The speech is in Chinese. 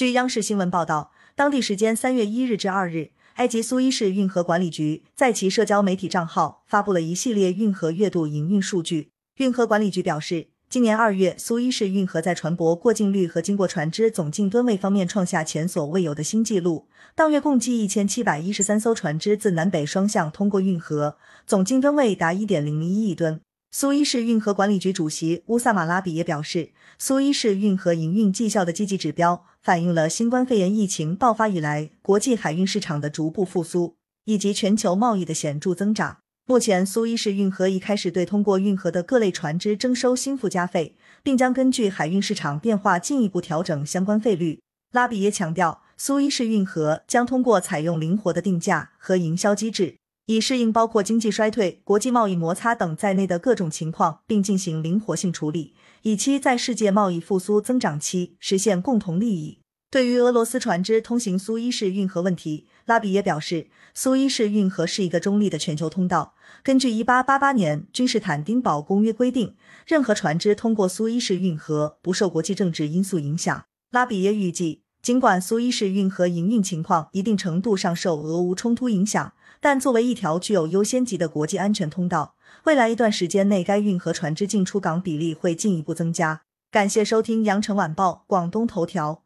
据央视新闻报道，当地时间三月一日至二日，埃及苏伊士运河管理局在其社交媒体账号发布了一系列运河月度营运数据。运河管理局表示，今年二月，苏伊士运河在船舶过境率和经过船只总净吨位方面创下前所未有的新纪录。当月共计一千七百一十三艘船只自南北双向通过运河，总净吨位达一点零零一亿吨。苏伊士运河管理局主席乌萨马拉比也表示，苏伊士运河营运绩效的积极指标，反映了新冠肺炎疫情爆发以来国际海运市场的逐步复苏，以及全球贸易的显著增长。目前，苏伊士运河已开始对通过运河的各类船只征收新附加费，并将根据海运市场变化进一步调整相关费率。拉比也强调，苏伊士运河将通过采用灵活的定价和营销机制。以适应包括经济衰退、国际贸易摩擦等在内的各种情况，并进行灵活性处理，以期在世界贸易复苏增长期实现共同利益。对于俄罗斯船只通行苏伊士运河问题，拉比也表示，苏伊士运河是一个中立的全球通道。根据1888年君士坦丁堡公约规定，任何船只通过苏伊士运河不受国际政治因素影响。拉比也预计，尽管苏伊士运河营运情况一定程度上受俄乌冲突影响。但作为一条具有优先级的国际安全通道，未来一段时间内，该运河船只进出港比例会进一步增加。感谢收听羊城晚报广东头条。